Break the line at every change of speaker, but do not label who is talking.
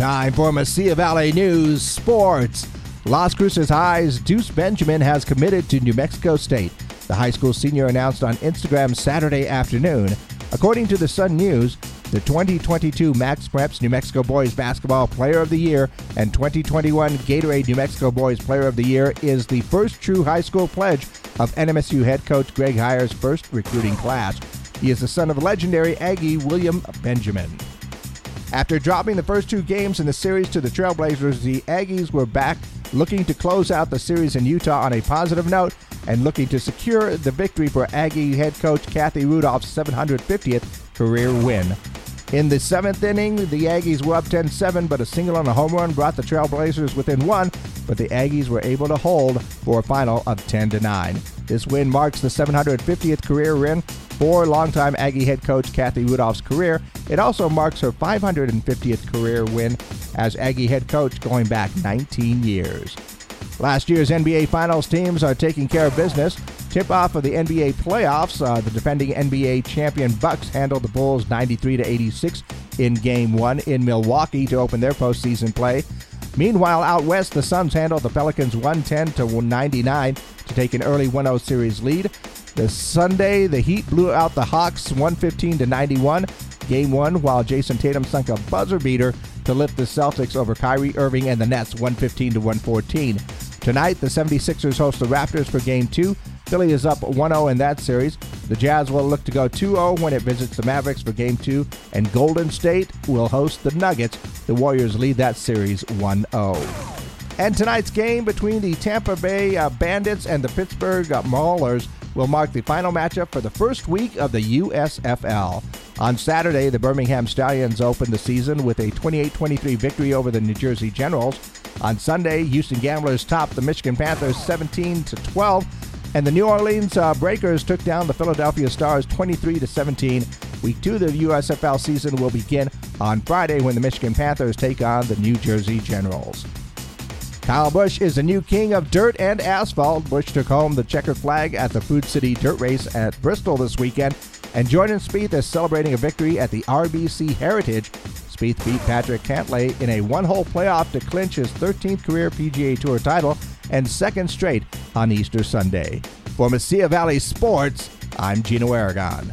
Time for Mesilla Valley News Sports. Las Cruces High's Deuce Benjamin has committed to New Mexico State. The high school senior announced on Instagram Saturday afternoon. According to the Sun News, the 2022 MaxPreps New Mexico Boys Basketball Player of the Year and 2021 Gatorade New Mexico Boys Player of the Year is the first true high school pledge of NMSU head coach Greg Heiar's first recruiting class. He is the son of legendary Aggie William Benjamin. After dropping the first two games in the series to the Trailblazers, the Aggies were back looking to close out the series in Utah on a positive note and looking to secure the victory for Aggie head coach Kathy Rodolph's 750th career win. In the seventh inning, the Aggies were up 10 7, but a single on a home run brought the Trailblazers within one, but the Aggies were able to hold for a final of 10 9. This win marks the 750th career win for longtime Aggie head coach Kathy Rodolph's career. It also marks her 550th career win as Aggie head coach going back 19 years. Last year's NBA Finals teams are taking care of business. Tip off of the NBA playoffs. Uh, the defending NBA champion Bucks handled the Bulls 93 to 86 in Game One in Milwaukee to open their postseason play. Meanwhile, out west, the Suns handled the Pelicans 110 to 99 to take an early 1-0 series lead. This Sunday, the Heat blew out the Hawks 115 to 91. Game one, while Jayson Tatum sunk a buzzer beater to lift the Celtics over Kyrie Irving and the Nets 115 to 114. Tonight, the 76ers host the Raptors for Game 2. Philly is up 1 0 in that series. The Jazz will look to go 2 0 when it visits the Mavericks for Game 2. And Golden State will host the Nuggets. The Warriors lead that series 1 0. And tonight's game between the Tampa Bay uh, Bandits and the Pittsburgh uh, Maulers will mark the final matchup for the first week of the USFL. On Saturday, the Birmingham Stallions opened the season with a 28 23 victory over the New Jersey Generals. On Sunday, Houston Gamblers topped the Michigan Panthers 17 to 12, and the New Orleans uh, Breakers took down the Philadelphia Stars 23 to 17. Week two of the USFL season will begin on Friday when the Michigan Panthers take on the New Jersey Generals. Kyle Busch is the new king of dirt and asphalt. Busch took home the checkered flag at the Food City Dirt Race at Bristol this weekend, and Jordan Spieth is celebrating a victory at the RBC Heritage Spieth beat Patrick Cantlay in a one-hole playoff to clinch his 13th career PGA Tour title and second straight on Easter Sunday. For Mesilla Valley Sports, I'm Gino Aragon.